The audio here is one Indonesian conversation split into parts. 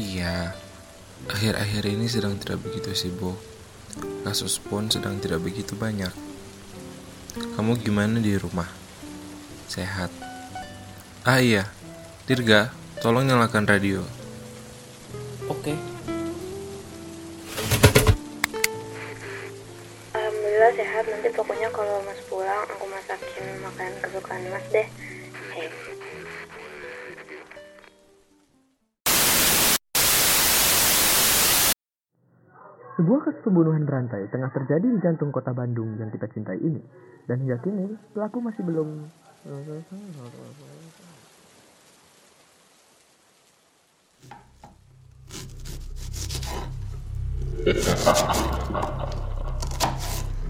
Iya, akhir-akhir ini sedang tidak begitu sibuk. Kasus pun sedang tidak begitu banyak. Kamu gimana di rumah? Sehat? Ah iya, Dirga, tolong nyalakan radio. Oke. Alhamdulillah Sebuah kasus pembunuhan berantai tengah terjadi di jantung kota Bandung yang kita cintai ini. Dan hingga kini, pelaku masih belum...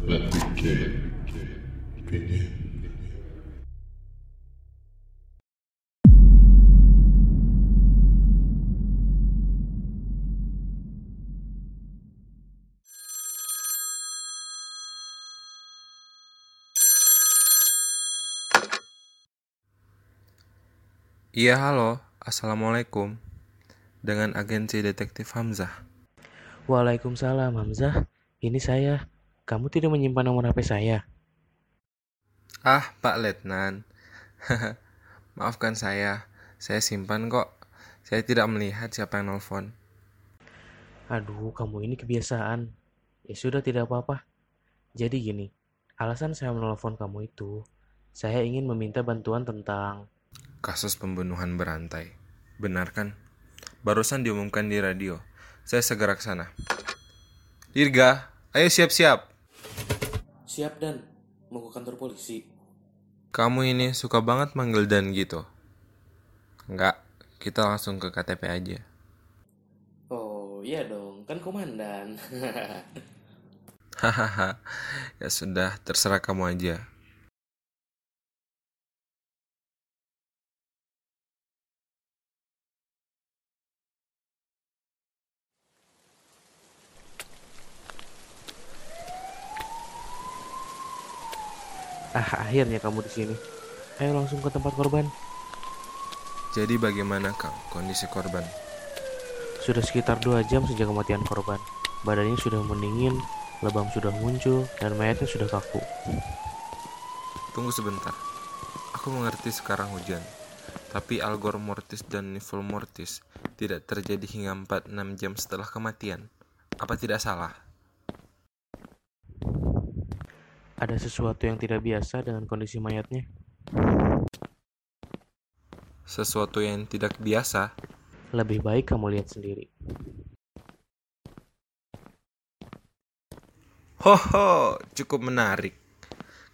Let game begin. Iya halo, Assalamualaikum. Dengan agensi detektif Hamzah. Waalaikumsalam Hamzah. Ini saya. Kamu tidak menyimpan nomor HP saya. Ah, Pak Letnan. Maafkan saya, saya simpan kok. Saya tidak melihat siapa yang nelfon. Aduh, kamu ini kebiasaan. Ya sudah tidak apa-apa. Jadi gini, alasan saya menelpon kamu itu, saya ingin meminta bantuan tentang Kasus pembunuhan berantai. Benar kan? Barusan diumumkan di radio. Saya segera ke sana. Dirga, ayo siap-siap. Siap dan mau ke kantor polisi. Kamu ini suka banget manggil dan gitu. Enggak, kita langsung ke KTP aja. Oh iya dong, kan komandan. Hahaha, ya sudah, terserah kamu aja. Ah, akhirnya kamu di sini. Ayo langsung ke tempat korban. Jadi bagaimana kang kondisi korban? Sudah sekitar dua jam sejak kematian korban. Badannya sudah mendingin, lebam sudah muncul, dan mayatnya sudah kaku. Tunggu sebentar. Aku mengerti sekarang hujan. Tapi algor mortis dan nifol mortis tidak terjadi hingga 4-6 jam setelah kematian. Apa tidak salah? Ada sesuatu yang tidak biasa dengan kondisi mayatnya. Sesuatu yang tidak biasa. Lebih baik kamu lihat sendiri. Hoho, cukup menarik.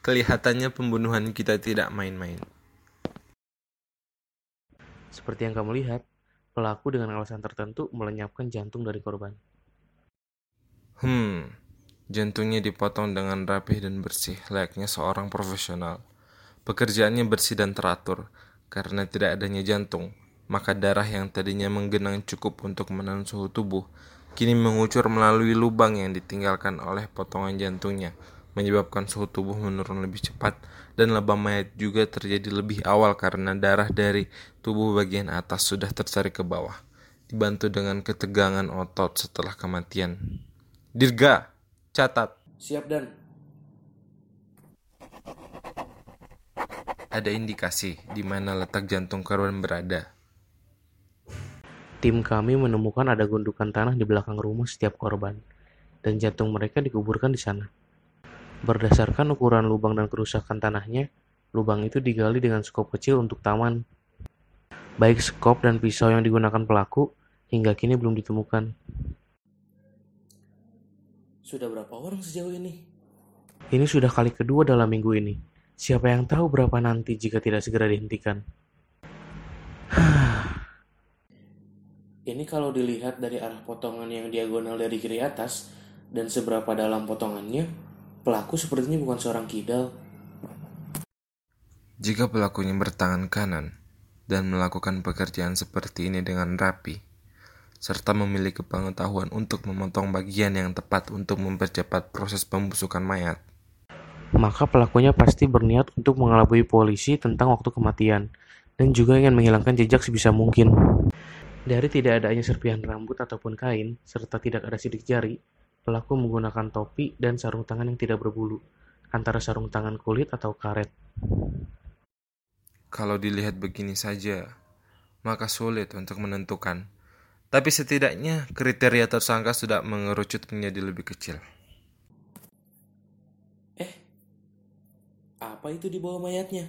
Kelihatannya pembunuhan kita tidak main-main. Seperti yang kamu lihat, pelaku dengan alasan tertentu melenyapkan jantung dari korban. Hmm, jantungnya dipotong dengan rapih dan bersih, layaknya seorang profesional. Pekerjaannya bersih dan teratur, karena tidak adanya jantung, maka darah yang tadinya menggenang cukup untuk menahan suhu tubuh, kini mengucur melalui lubang yang ditinggalkan oleh potongan jantungnya, menyebabkan suhu tubuh menurun lebih cepat dan lebam mayat juga terjadi lebih awal karena darah dari tubuh bagian atas sudah tercari ke bawah, dibantu dengan ketegangan otot setelah kematian. Dirga, catat. Siap dan Ada indikasi di mana letak jantung korban berada. tim kami menemukan ada gundukan tanah di belakang rumah setiap korban, dan jantung mereka dikuburkan di sana. Berdasarkan ukuran lubang dan kerusakan tanahnya, lubang itu digali dengan skop kecil untuk taman. Baik skop dan pisau yang digunakan pelaku hingga kini belum ditemukan. Sudah berapa orang sejauh ini? Ini sudah kali kedua dalam minggu ini. Siapa yang tahu berapa nanti jika tidak segera dihentikan? Ini kalau dilihat dari arah potongan yang diagonal dari kiri atas dan seberapa dalam potongannya, pelaku sepertinya bukan seorang kidal. Jika pelakunya bertangan kanan dan melakukan pekerjaan seperti ini dengan rapi, serta memiliki pengetahuan untuk memotong bagian yang tepat untuk mempercepat proses pembusukan mayat, Maka pelakunya pasti berniat untuk mengelabui polisi tentang waktu kematian dan juga ingin menghilangkan jejak sebisa mungkin. Dari tidak adanya serpihan rambut ataupun kain, serta tidak ada sidik jari, pelaku menggunakan topi dan sarung tangan yang tidak berbulu, antara sarung tangan kulit atau karet. Kalau dilihat begini saja, maka sulit untuk menentukan. Tapi setidaknya kriteria tersangka sudah mengerucut menjadi lebih kecil. Eh, apa itu di bawah mayatnya?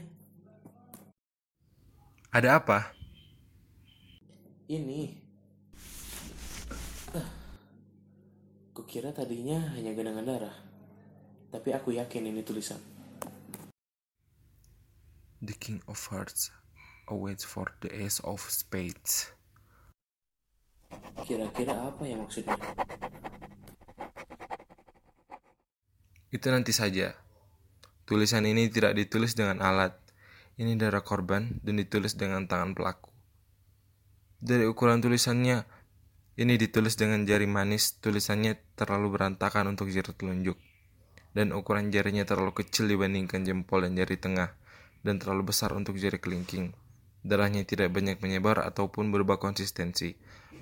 Ada apa? Ini. Ah, kukira tadinya hanya genangan darah. Tapi aku yakin ini tulisan. The King of Hearts awaits for the Ace of Spades. Kira-kira apa ya maksudnya? Itu nanti saja. Tulisan ini tidak ditulis dengan alat. Ini darah korban dan ditulis dengan tangan pelaku. Dari ukuran tulisannya, ini ditulis dengan jari manis, tulisannya terlalu berantakan untuk jari telunjuk. Dan ukuran jarinya terlalu kecil dibandingkan jempol dan jari tengah, dan terlalu besar untuk jari kelingking. Darahnya tidak banyak menyebar ataupun berubah konsistensi,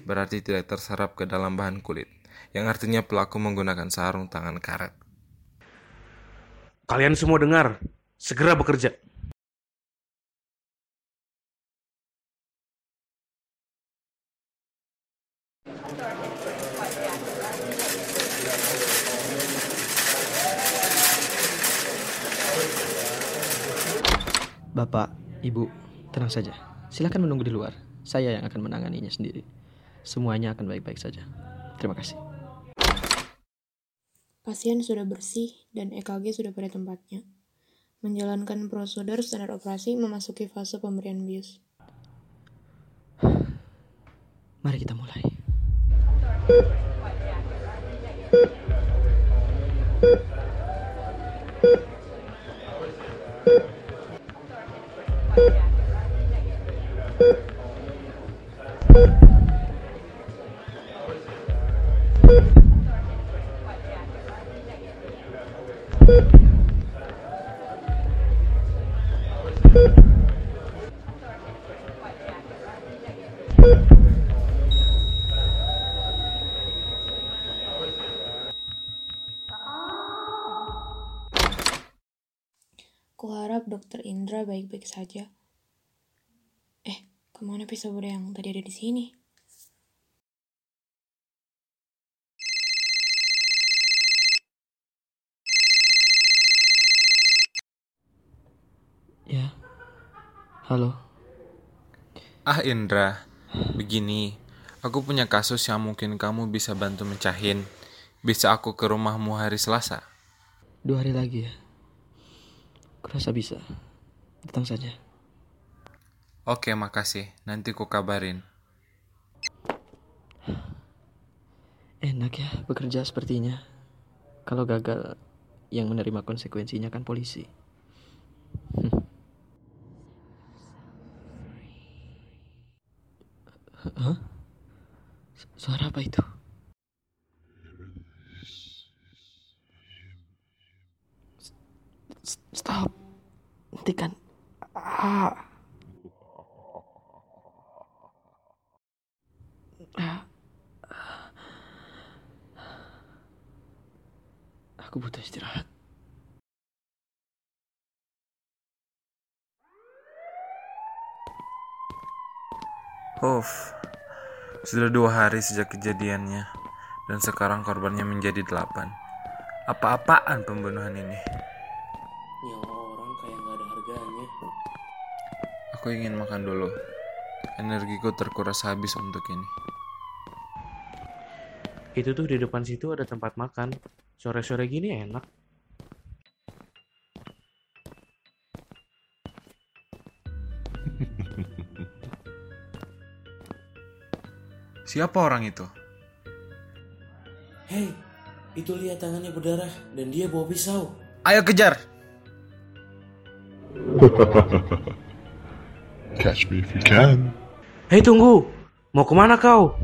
berarti tidak terserap ke dalam bahan kulit, yang artinya pelaku menggunakan sarung tangan karet. Kalian semua dengar, segera bekerja. Bapak, Ibu, tenang saja. Silakan menunggu di luar. Saya yang akan menanganinya sendiri. Semuanya akan baik-baik saja. Terima kasih. Pasien sudah bersih dan EKG sudah pada tempatnya. Menjalankan prosedur standar operasi memasuki fase pemberian bius. Mari kita mulai. Dokter Indra baik-baik saja. Eh, ke mana pisau Buddha yang tadi ada di sini? Ya. Halo. Ah Indra, begini, aku punya kasus yang mungkin kamu bisa bantu mencahin. Bisa aku ke rumahmu hari Selasa? Dua hari lagi ya. Kurasa bisa. Datang saja. Oke, makasih. Nanti ku kabarin. Enak ya bekerja sepertinya. Kalau gagal, yang menerima konsekuensinya kan polisi. Hmm. Hah? Su- Suara apa itu? Stop. Hentikan. Ah. Aku butuh istirahat. Uff, sudah dua hari sejak kejadiannya, dan sekarang korbannya menjadi delapan. Apa-apaan pembunuhan ini? Nyawa orang kayak nggak ada harganya. Aku ingin makan dulu. Energiku terkuras habis untuk ini. Itu tuh di depan situ ada tempat makan. Sore-sore gini enak. Siapa orang itu? Hei, itu lihat tangannya berdarah dan dia bawa pisau. Ayo kejar! Catch me if you can. Hei tunggu, mau ke mana kau?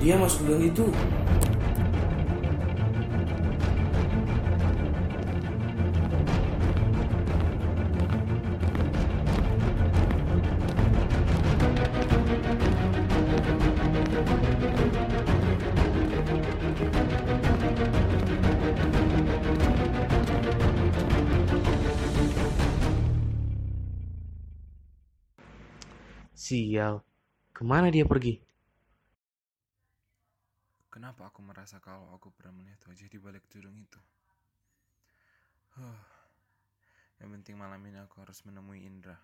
Dia masuk bilang itu Sial, ke mana dia pergi? Kenapa aku merasa kalau aku pernah melihat wajah di balik tudung itu? Huh. Yang penting malam ini aku harus menemui Indra.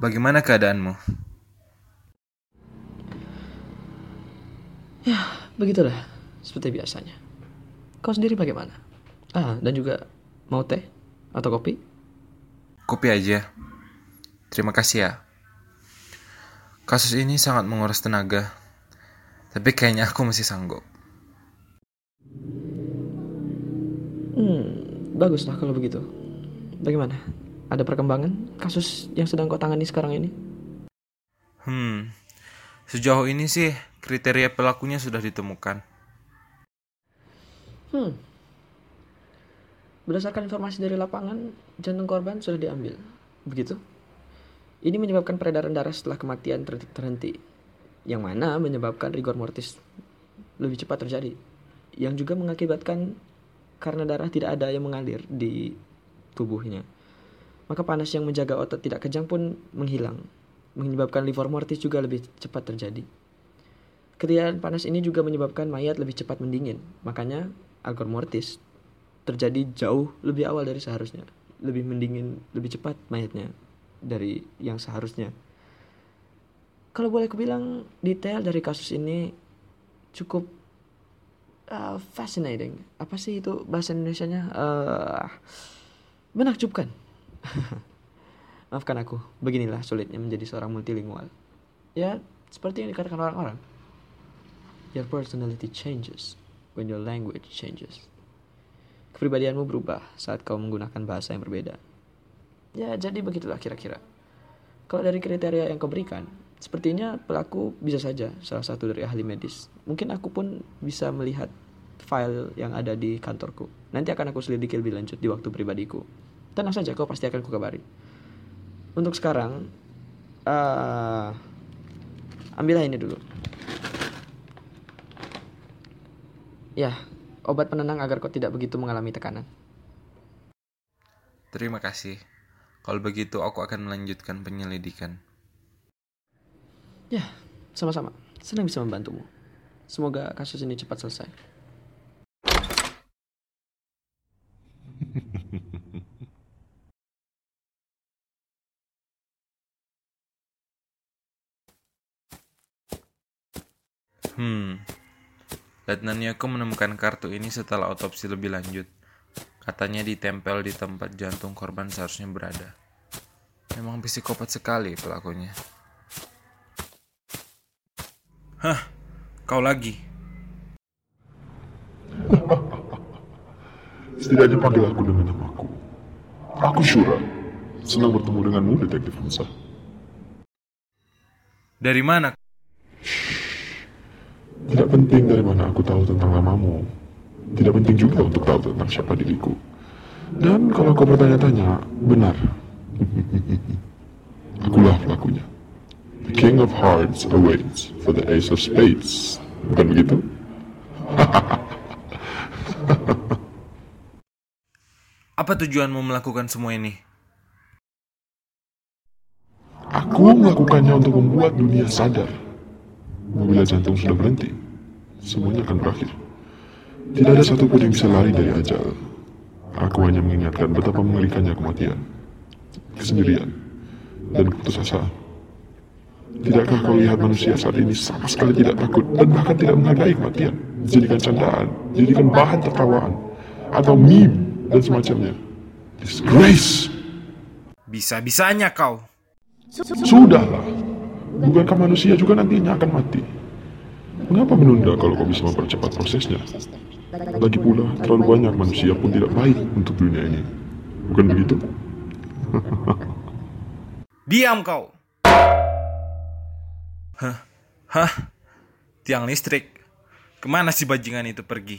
Bagaimana keadaanmu? Ya, begitulah. Seperti biasanya. Kau sendiri bagaimana? Ah, dan juga mau teh atau kopi? Kopi aja. Terima kasih ya. Kasus ini sangat menguras tenaga. Tapi kayaknya aku masih sanggup. Hmm, baguslah kalau begitu. Bagaimana? Ada perkembangan kasus yang sedang kau tangani sekarang ini? Hmm, sejauh ini sih kriteria pelakunya sudah ditemukan. Hmm. Berdasarkan informasi dari lapangan, jantung korban sudah diambil. Begitu? Ini menyebabkan peredaran darah setelah kematian ter terhenti. Yang mana menyebabkan rigor mortis lebih cepat terjadi. Yang juga mengakibatkan karena darah tidak ada yang mengalir di tubuhnya. Maka panas yang menjaga otot tidak kejang pun menghilang. Menyebabkan livor mortis juga lebih cepat terjadi. Ketiadaan panas ini juga menyebabkan mayat lebih cepat mendingin. Makanya algor mortis terjadi jauh lebih awal dari seharusnya. Lebih mendingin, lebih cepat mayatnya dari yang seharusnya. Kalau boleh aku bilang detail dari kasus ini cukup uh, fascinating. Apa sih itu bahasa Indonesianya? Uh, menakjubkan. Maafkan aku, beginilah sulitnya menjadi seorang multilingual. Ya, seperti yang dikatakan orang-orang. Your personality changes when your language changes. Kepribadianmu berubah saat kau menggunakan bahasa yang berbeda. Ya, jadi begitulah kira-kira. Kalau dari kriteria yang kau berikan, sepertinya pelaku bisa saja salah satu dari ahli medis. Mungkin aku pun bisa melihat file yang ada di kantorku. Nanti akan aku selidiki lebih lanjut di waktu pribadiku. Tenang saja, kau pasti akan kukabari. Untuk sekarang, uh, ambillah ini dulu. Ya, obat penenang agar kau tidak begitu mengalami tekanan. Terima kasih. Kalau begitu aku akan melanjutkan penyelidikan. Ya, sama-sama. Senang bisa membantumu. Semoga kasus ini cepat selesai. Hmm. Letnan Yoko menemukan kartu ini setelah otopsi lebih lanjut. Katanya ditempel di tempat jantung korban seharusnya berada. Memang psikopat sekali pelakunya. Hah, kau lagi? Setidaknya panggil aku dengan namaku. Aku Shura. Senang bertemu denganmu, Detektif Musa. Dari mana? Tidak penting dari mana aku tahu tentang namamu. Tidak penting juga untuk tahu tentang siapa diriku. Dan kalau kau bertanya-tanya, benar. Akulah pelakunya. The King of Hearts awaits for the Ace of Spades. Bukan begitu? Apa tujuanmu melakukan semua ini? Aku melakukannya untuk membuat dunia sadar. Bila jantung sudah berhenti, semuanya akan berakhir. Tidak ada satupun yang bisa lari dari ajal. Aku hanya mengingatkan betapa mengerikannya kematian, kesendirian, dan keputusasaan. Tidakkah kau lihat manusia saat ini sama sekali tidak takut dan bahkan tidak menghargai kematian? Dijadikan candaan, dijadikan bahan tertawaan, atau meme dan semacamnya. Disgrace! Bisa-bisanya kau. Sudahlah. Bukankah manusia juga nantinya akan mati? Mengapa menunda kalau kau bisa mempercepat prosesnya? Lagi pula, terlalu banyak manusia pun tidak baik untuk dunia ini. Bukan begitu? Diam kau! Hah? Hah? Tiang listrik. Ke mana si bajingan itu pergi?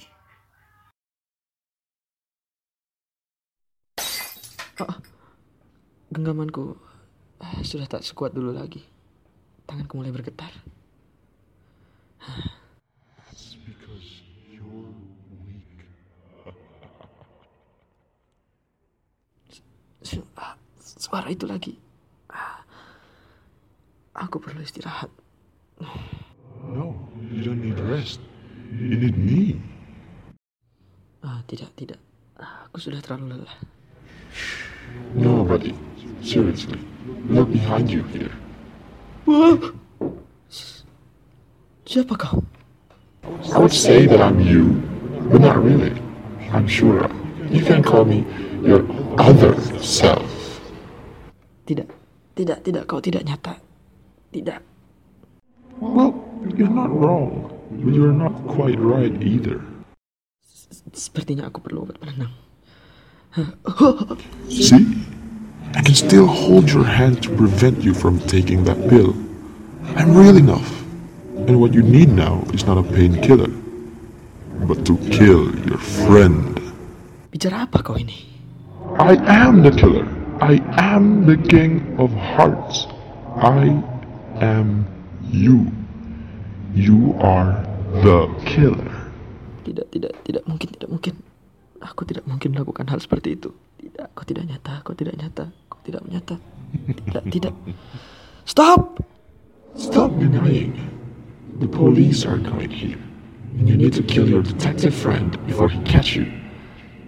Genggamanku ah, sudah tak sekuat dulu lagi. Tanganku mulai bergetar. Su- ah, Suara itu lagi. Ah, Aku perlu istirahat. No, you don't need rest. You need me. Ah, tidak, tidak. Ah, Aku sudah terlalu lelah. No, buddy. Seriously. Look behind you here. Siapa kau? I would say that I'm you, but not really. I'm Shura. You can call me your other self. Tidak, tidak, tidak. Kau tidak nyata. Tidak. Well, you're not wrong, but you're not quite right either. Sepertinya aku perlu obat penenang. See? I can still hold your hand to prevent you from taking that pill. I'm real enough. And what you need now is not a painkiller, but to kill your friend. Bicara apa kau ini? I am the killer. I am the king of hearts. I am you. You are the killer. Tidak, tidak, tidak mungkin, tidak mungkin. Aku tidak mungkin melakukan hal seperti itu. Tidak, kau tidak nyata, kau tidak nyata, tidak menyata. Tidak, tidak. Stop! Stop denying. The police are coming here. You need to kill your detective friend before he catch you.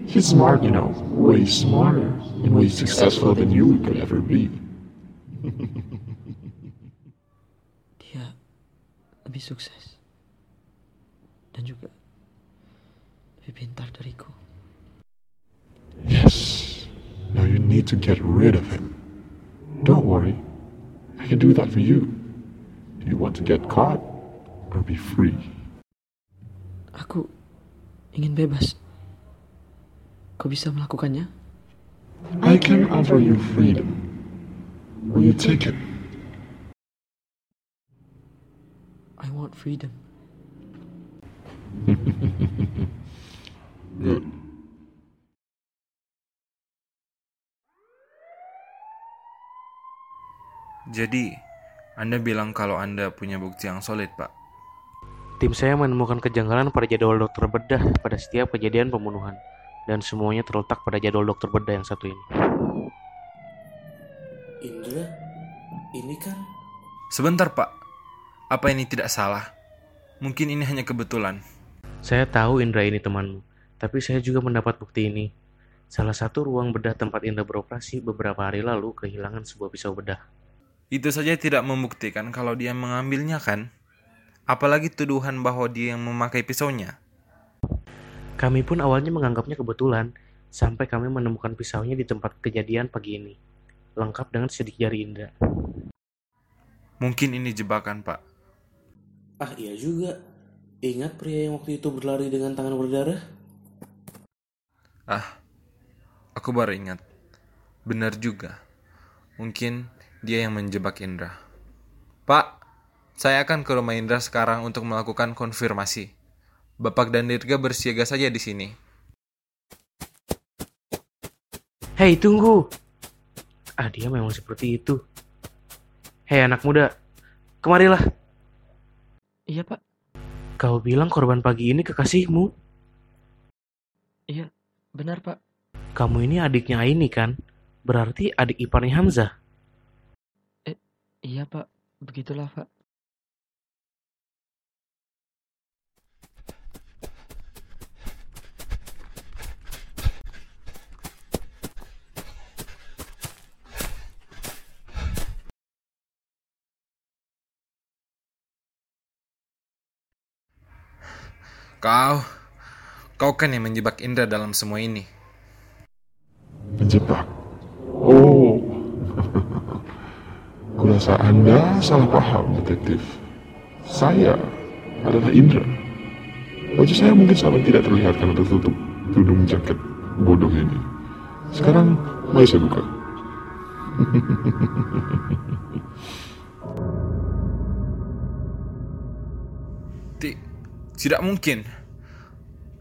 He's smart, you know, way smarter and way successful than you could ever be. Dia lebih sukses. Dan juga lebih pintar dariku. Yes. Now you need to get rid of him. Don't worry. I can do that for you. Do you want to get caught or be free? Aku ingin bebas. Kau bisa melakukannya? I can offer you freedom. Will you take it? I want freedom. Good. Jadi, Anda bilang kalau Anda punya bukti yang solid, Pak. Tim saya menemukan kejanggalan pada jadwal dokter bedah pada setiap kejadian pembunuhan. Dan semuanya terletak pada jadwal dokter bedah yang satu ini. Indra, ini kan Sebentar, Pak. Apa ini tidak salah? Mungkin ini hanya kebetulan. Saya tahu Indra ini temanmu, tapi saya juga mendapat bukti ini. Salah satu ruang bedah tempat Indra beroperasi beberapa hari lalu kehilangan sebuah pisau bedah. Itu saja tidak membuktikan kalau dia mengambilnya, kan? Apalagi tuduhan bahwa dia yang memakai pisaunya. Kami pun awalnya menganggapnya kebetulan, sampai kami menemukan pisaunya di tempat kejadian pagi ini, lengkap dengan sidik jari Indra. Mungkin ini jebakan, Pak. Ah iya juga. Ingat pria yang waktu itu berlari dengan tangan berdarah? Ah, aku baru ingat. Benar juga. Mungkin dia yang menjebak Indra. Pak, saya akan ke rumah Indra sekarang untuk melakukan konfirmasi. Bapak dan Dirga bersiaga saja di sini. Hei, tunggu! Ah, dia memang seperti itu. Hei, anak muda, kemarilah. Iya, Pak. Kau bilang korban pagi ini kekasihmu. Iya, benar, Pak. Kamu ini adiknya Aini kan? Berarti adik iparnya Hamzah. Iya, Pak. Begitulah, Pak. Kau, kau kan yang menjebak Indra dalam semua ini. Menjebak. Oh. Kurasa Anda salah paham, detektif. Saya adalah Indra. Wajah saya mungkin sangat tidak terlihat karena tertutup tudung jaket bodoh ini. Sekarang, mari saya buka. Ti- tidak mungkin.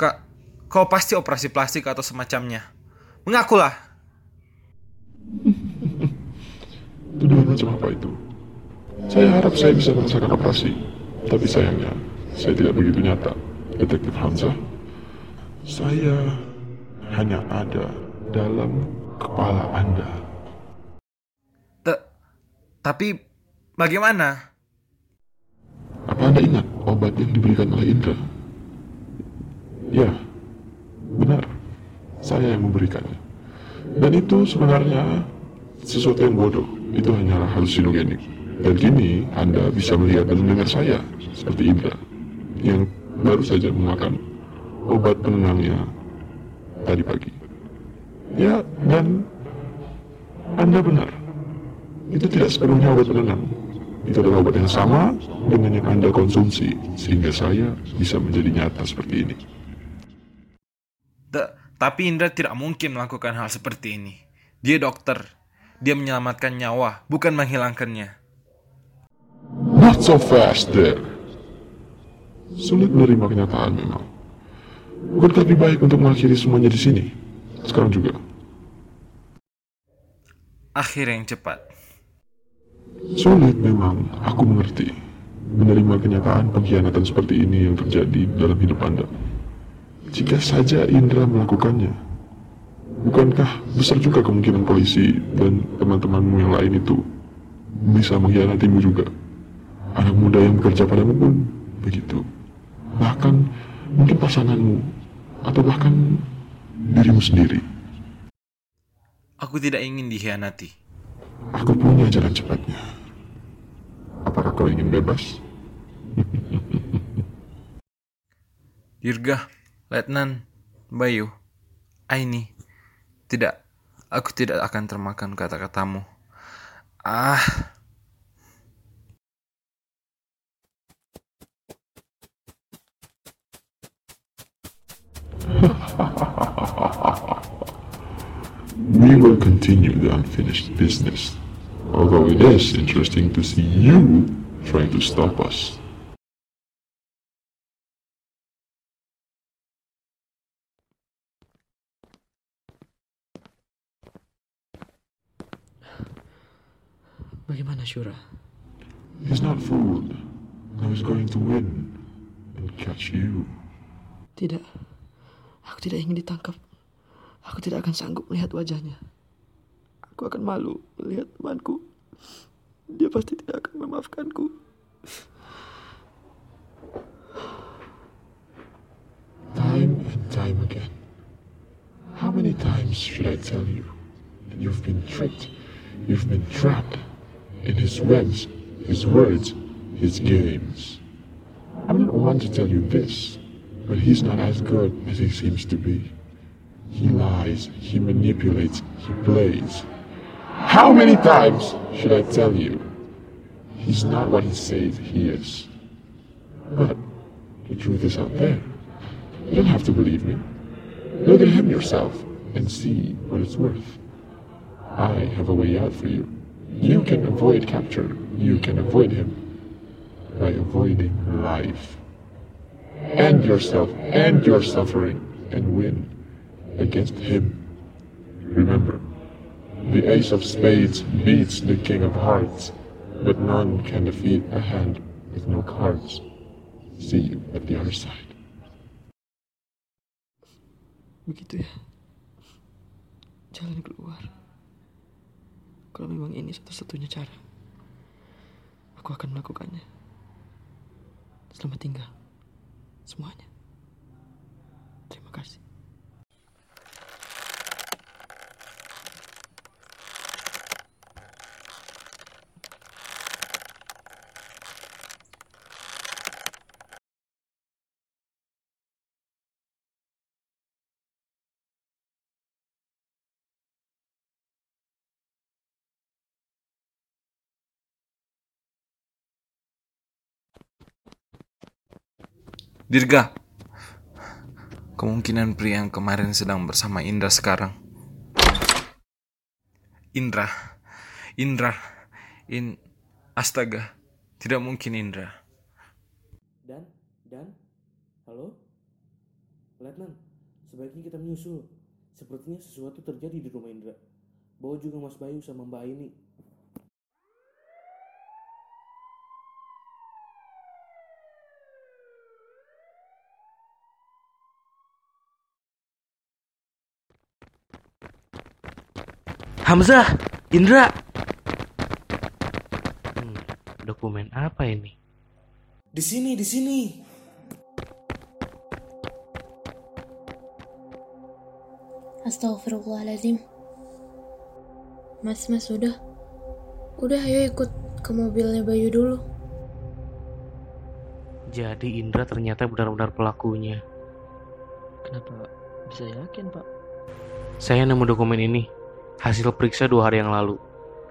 Kak, kau pasti operasi plastik atau semacamnya. Mengakulah. Tuduhan macam apa itu? Saya harap saya bisa merasakan operasi, tapi sayangnya saya tidak begitu nyata. Detektif Hamzah, saya hanya ada dalam kepala Anda. T- tapi bagaimana? Apa Anda ingat obat yang diberikan oleh Indra? Ya, benar. Saya yang memberikannya. Dan itu sebenarnya sesuatu yang bodoh. Itu hanyalah halusinogenik. Dan kini Anda bisa melihat dan mendengar saya seperti Indra yang baru saja memakan obat penenangnya tadi pagi. Ya, dan Anda benar. Itu tidak sepenuhnya obat penenang. Itu adalah obat yang sama dengan yang Anda konsumsi, sehingga saya bisa menjadi nyata seperti ini. Tapi Indra tidak mungkin melakukan hal seperti ini. Dia dokter. Dia menyelamatkan nyawa, bukan menghilangkannya. Not so fast there. Sulit menerima kenyataan memang. Bukankah lebih baik untuk mengakhiri semuanya di sini? Sekarang juga. Akhir yang cepat. Sulit memang, aku mengerti. Menerima kenyataan pengkhianatan seperti ini yang terjadi dalam hidup Anda. Jika saja Indra melakukannya, bukankah besar juga kemungkinan polisi dan teman-temanmu yang lain itu bisa mengkhianatimu juga? Anak muda yang bekerja padamu pun begitu. Bahkan mungkin pasanganmu atau bahkan dirimu sendiri. Aku tidak ingin dikhianati. Aku punya jalan cepatnya. Apakah kau ingin bebas? Dirga, Letnan, Bayu, Aini. Tidak, aku tidak akan termakan kata-katamu. Ah, We will continue the unfinished business. Although it is interesting to see you trying to stop us. Bagaimana Shura? He's not fooled. Now he's going to win and catch you. Tidak. Aku tidak ingin ditangkap. Aku tidak akan sanggup melihat wajahnya. Aku akan malu melihat temanku. Dia pasti tidak akan memaafkanku. Time and time again. How many times should I tell you that you've been tricked, you've been trapped in his webs, his words, his games? I'm not one to tell you this, but he's not as good as he seems to be. He lies, he manipulates, he plays. How many times should I tell you? He's not what he says he is. But the truth is out there. You don't have to believe me. Look at him yourself and see what it's worth. I have a way out for you. You can avoid capture. You can avoid him by avoiding life. End yourself and your suffering and win against him. Remember, the ace of spades beats the king of hearts, but none can defeat a hand with no cards. See you at the other side. Begitu ya. Jalan keluar. Kalau memang ini satu-satunya cara, aku akan melakukannya. Selamat tinggal. Semuanya. Terima kasih. Dirga, Kemungkinan pria yang kemarin sedang bersama Indra sekarang. Indra, Indra, In, astaga, tidak mungkin Indra. Dan, dan, halo? Letnan, sebaiknya kita menyusul. Sepertinya sesuatu terjadi di rumah Indra. Bawa juga Mas Bayu sama Mbak Aini. Hamzah, Indra. Hmm, dokumen apa ini? Di sini, di sini. Astagfirullahaladzim. Mas, mas, udah. Udah, ayo ikut ke mobilnya Bayu dulu. Jadi Indra ternyata benar-benar pelakunya. Kenapa bisa yakin, Pak? Saya nemu dokumen ini. Hasil periksa dua hari yang lalu.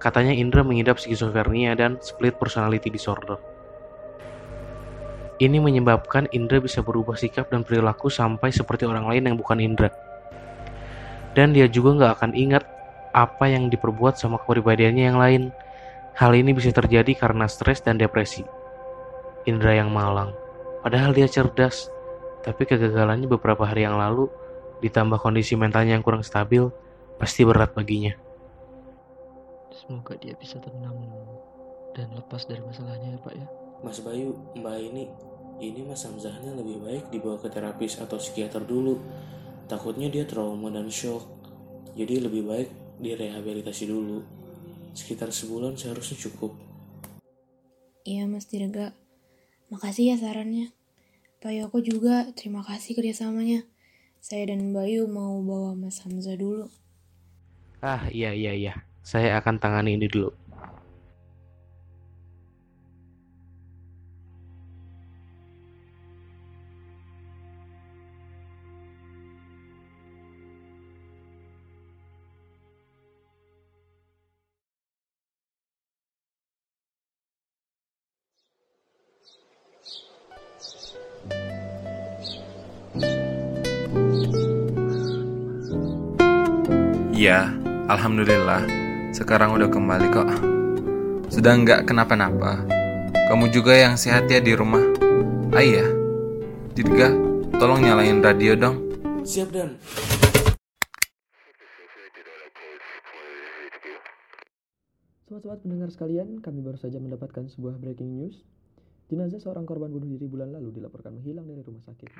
Katanya Indra mengidap skizofrenia dan split personality disorder. Ini menyebabkan Indra bisa berubah sikap dan perilaku sampai seperti orang lain yang bukan Indra. Dan dia juga nggak akan ingat apa yang diperbuat sama kepribadiannya yang lain. Hal ini bisa terjadi karena stres dan depresi. Indra yang malang. Padahal dia cerdas, tapi kegagalannya beberapa hari yang lalu ditambah kondisi mentalnya yang kurang stabil, pasti berat baginya. Semoga dia bisa tenang dan lepas dari masalahnya ya, Pak ya. Mas Bayu, Mbak Aini, ini Mas Hamzahnya lebih baik dibawa ke terapis atau psikiater dulu. Takutnya dia trauma dan shock. Jadi lebih baik direhabilitasi dulu. Sekitar sebulan seharusnya cukup. Iya, Mas Dirga. Makasih ya sarannya. Bayu aku juga terima kasih kerjasamanya. Saya dan Bayu mau bawa Mas Hamzah dulu. Ah, iya iya iya. Saya akan tangani ini dulu. Iya, alhamdulillah. Sekarang udah kembali kok. Sudah nggak kenapa-napa. Kamu juga yang sehat ya di rumah. Ah iya, Dirga, tolong nyalain radio dong. Siap dan. Sobat-sobat pendengar sekalian, kami baru saja mendapatkan sebuah breaking news. Jenazah seorang korban bunuh diri bulan lalu dilaporkan menghilang dari rumah sakit.